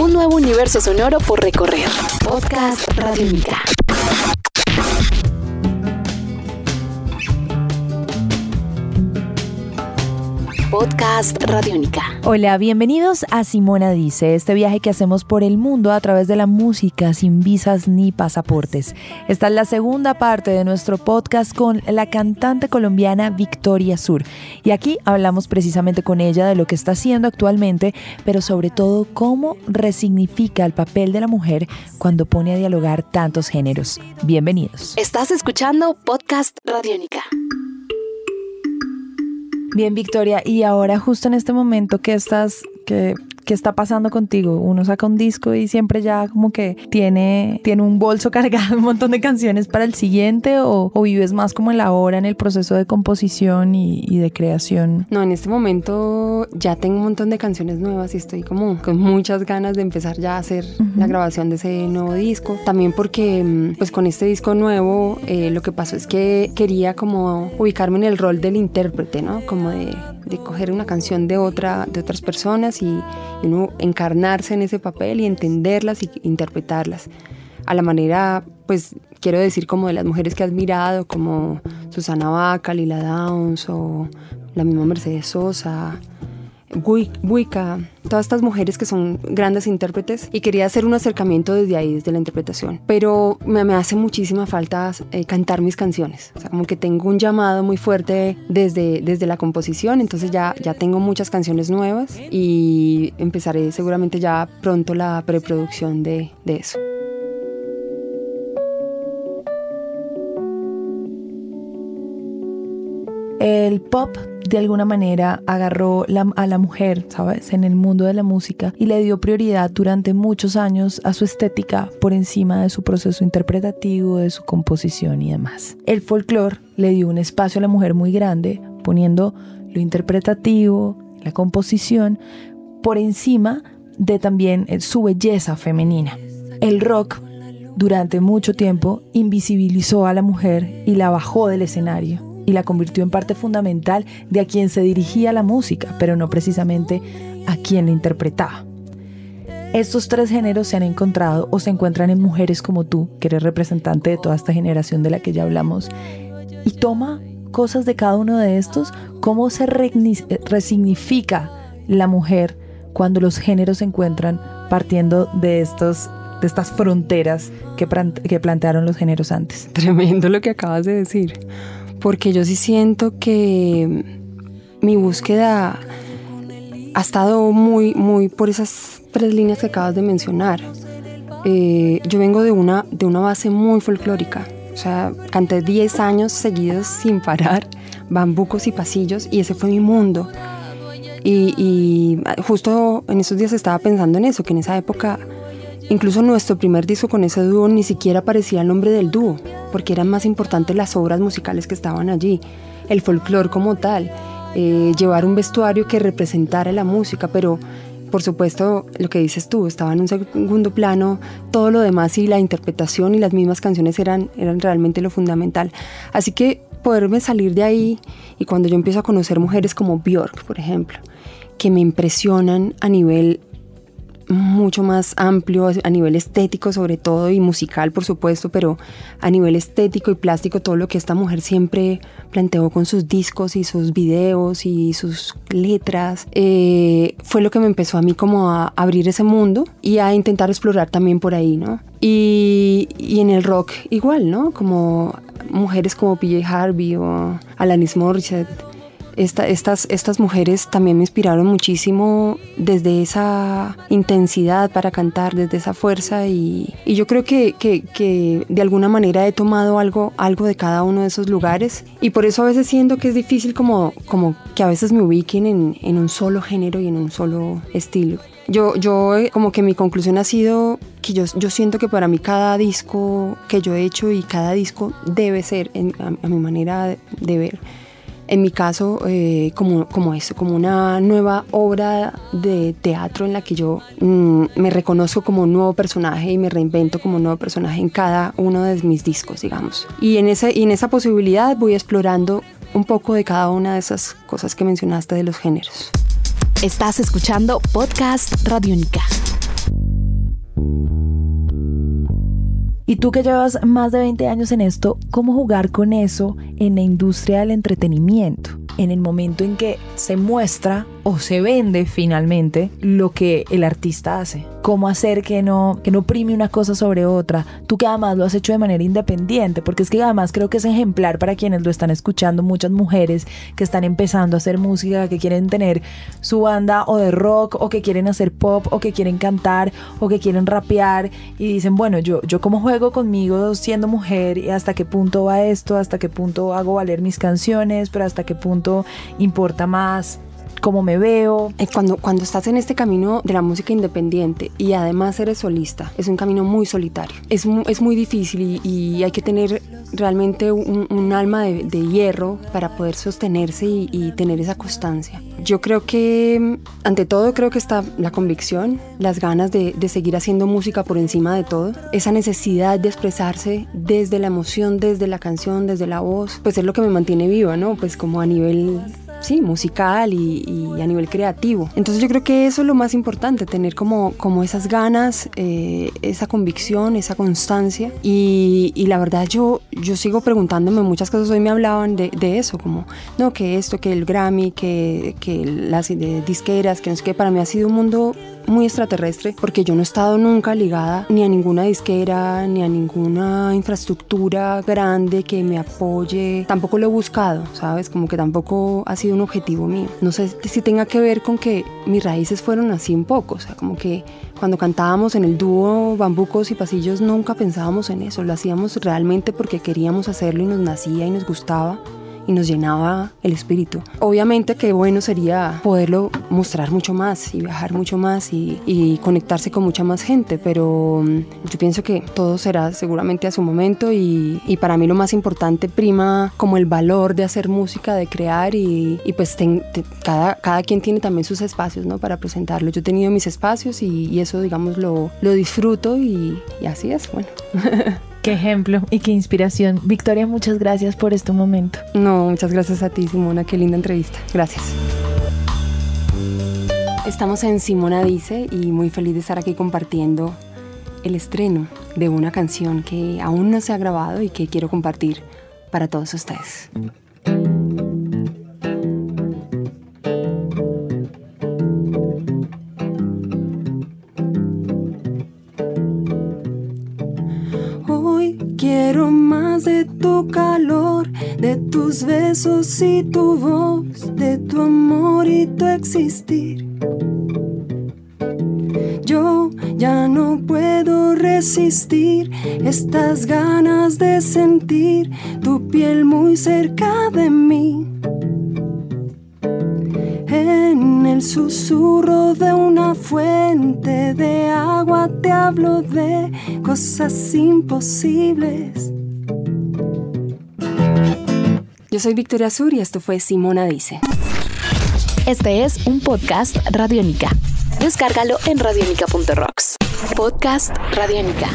Un nuevo universo sonoro por recorrer. Podcast Radiónica. Podcast Radiónica. Hola, bienvenidos a Simona Dice, este viaje que hacemos por el mundo a través de la música sin visas ni pasaportes. Esta es la segunda parte de nuestro podcast con la cantante colombiana Victoria Sur. Y aquí hablamos precisamente con ella de lo que está haciendo actualmente, pero sobre todo cómo resignifica el papel de la mujer cuando pone a dialogar tantos géneros. Bienvenidos. Estás escuchando Podcast Radiónica. Bien, Victoria, y ahora justo en este momento que estás, que ¿Qué está pasando contigo? Uno saca un disco y siempre ya como que tiene, tiene un bolso cargado, un montón de canciones para el siguiente o, vives más como en la hora, en el proceso de composición y, de creación. No, en este momento ya tengo un montón de canciones nuevas y estoy como con muchas ganas de empezar ya a hacer la grabación de ese nuevo disco. También porque mm, pues con este disco nuevo eh, lo que pasó es que quería como ubicarme en el rol del intérprete, ¿no? Como de, de coger una canción de, otra, de otras personas y uno encarnarse en ese papel y entenderlas y interpretarlas. A la manera, pues quiero decir como de las mujeres que has mirado, como Susana Vaca, Lila Downs o la misma Mercedes Sosa, Buica, todas estas mujeres que son grandes intérpretes y quería hacer un acercamiento desde ahí, desde la interpretación. Pero me, hace muchísima falta eh, cantar mis canciones, o sea, como que tengo un llamado muy fuerte desde, desde la composición, entonces ya, ya tengo muchas canciones nuevas y empezaré seguramente ya pronto la preproducción de, de eso. El pop de alguna manera agarró a la mujer, en el mundo de la música y le dio prioridad durante muchos años a su estética por encima de su proceso interpretativo, de su composición y demás. El folclore le dio un espacio a la mujer muy grande, poniendo lo interpretativo, la composición, por encima de también eh, su belleza femenina. El rock durante mucho tiempo invisibilizó a la mujer y la bajó del escenario y la convirtió en parte fundamental de a quien se dirigía la música, pero no precisamente a quien la interpretaba. Estos tres géneros se han encontrado o se encuentran en mujeres como tú, que eres representante de toda esta generación de la que ya hablamos, y toma cosas de cada uno de estos, cómo se resignifica la mujer cuando los géneros se encuentran partiendo de, estos, de estas fronteras que, que plantearon los géneros antes. Tremendo lo que acabas de decir porque yo sí siento que mi búsqueda ha estado muy, muy por esas tres líneas que acabas de mencionar. Eh, yo vengo de una, de una base muy folclórica, o sea, canté 10 años seguidos sin parar, bambucos y pasillos, y ese fue mi mundo. Y, y justo en esos días estaba pensando en eso, que en esa época Incluso nuestro primer disco con ese dúo ni siquiera aparecía el nombre del dúo, porque eran más importantes las obras musicales que estaban allí, el folclore como tal, eh, llevar un vestuario que representara la música, pero por supuesto lo que dices tú, estaba en un segundo plano, todo lo demás y la interpretación y las mismas canciones eran, eran realmente lo fundamental. Así que poderme salir de ahí y cuando yo empiezo a conocer mujeres como Björk, por ejemplo, que me impresionan a nivel mucho más amplio a nivel estético sobre todo y musical por supuesto, pero a nivel estético y plástico todo lo que esta mujer siempre planteó con sus discos y sus videos y sus letras eh, fue lo que me empezó a mí como a abrir ese mundo y a intentar explorar también por ahí, ¿no? Y, y en el rock igual, ¿no? Como mujeres como PJ Harvey o Alanis Morissette estas, estas mujeres también me inspiraron muchísimo desde esa intensidad para cantar, desde esa fuerza y, yo creo que, que, de alguna manera he tomado algo, algo de cada uno de esos lugares y por eso a veces siento que es difícil como, como que a veces me ubiquen en, en un solo género y en un solo estilo. Yo, yo como que mi conclusión ha sido que yo, yo siento que para mí cada disco que yo he hecho y cada disco debe ser, a, mi manera de ver, en mi caso, eh, como, como eso, como una nueva obra de teatro en la que yo mm, me reconozco como un nuevo personaje y me reinvento como un nuevo personaje en cada uno de mis discos, digamos. Y en, ese, y en esa posibilidad voy explorando un poco de cada una de esas cosas que mencionaste de los géneros. Estás escuchando Podcast Radio Única. Y tú que llevas más de 20 años en esto, ¿cómo jugar con eso en la industria del entretenimiento? En el momento en que se muestra o se vende finalmente lo que el artista hace. Cómo hacer que no, que no prime una cosa sobre otra. Tú que además lo has hecho de manera independiente, porque es que además creo que es ejemplar para quienes lo están escuchando, muchas mujeres que están empezando a hacer música, que quieren tener su banda o de rock, o que quieren hacer pop, o que quieren cantar, o que quieren rapear, y dicen, bueno, yo, yo como juego conmigo siendo mujer, y hasta qué punto va esto, hasta qué punto hago valer mis canciones, pero hasta qué punto importa más cómo me veo. Cuando, cuando estás en este camino de la música independiente y además eres solista, es un camino muy solitario. Es, es muy difícil y, hay que tener realmente un, alma de, hierro para poder sostenerse y, tener esa constancia. Yo creo que, ante todo, creo que está la convicción, las ganas de, de seguir haciendo música por encima de todo, esa necesidad de expresarse desde la emoción, desde la canción, desde la voz, pues es lo que me mantiene viva, ¿no? Pues como a nivel sí, musical y, a nivel creativo. Entonces yo creo que eso es lo más importante, tener como, como esas ganas, eh, esa convicción, esa constancia. Y, la verdad yo, yo sigo preguntándome muchas cosas, hoy me hablaban de, eso, como, no, que esto, que el Grammy, que, que las disqueras, que no sé qué, para mí ha sido un mundo muy extraterrestre porque yo no he estado nunca ligada ni a ninguna disquera ni a ninguna infraestructura grande que me apoye. Tampoco lo he buscado, ¿sabes? Como que tampoco ha sido un objetivo mío. No sé si tenga que ver con que mis raíces fueron así un poco, o sea, como que cuando cantábamos en el dúo Bambucos y Pasillos nunca pensábamos en eso, lo hacíamos realmente porque queríamos hacerlo y nos nacía y nos gustaba y nos llenaba el espíritu. Obviamente que bueno sería poderlo mostrar mucho más y viajar mucho más y, conectarse con mucha más gente, pero mm, yo pienso que todo será seguramente a su momento y, para mí lo más importante prima como el valor de hacer música, de crear y, pues cada, cada quien tiene también sus espacios ¿no? para presentarlo. Yo he tenido mis espacios y, eso digamos lo, lo disfruto y, y así es, bueno. Qué ejemplo y qué inspiración. Victoria, muchas gracias por este momento. No, muchas gracias a ti, Simona. Qué linda entrevista. Gracias. Estamos en Simona Dice y muy feliz de estar aquí compartiendo el estreno de una canción que aún no se ha grabado y que quiero compartir para todos ustedes. Quiero más de tu calor, de tus besos y tu voz, de tu amor y tu existir. Yo ya no puedo resistir estas ganas de sentir tu piel muy cerca de mí. En el susurro de una fuente de agua te hablo de cosas imposibles. Yo soy Victoria Sur y esto fue Simona Dice. Este es un podcast Radiónica. Descárgalo en radiónica.rocks. Podcast Radiónica.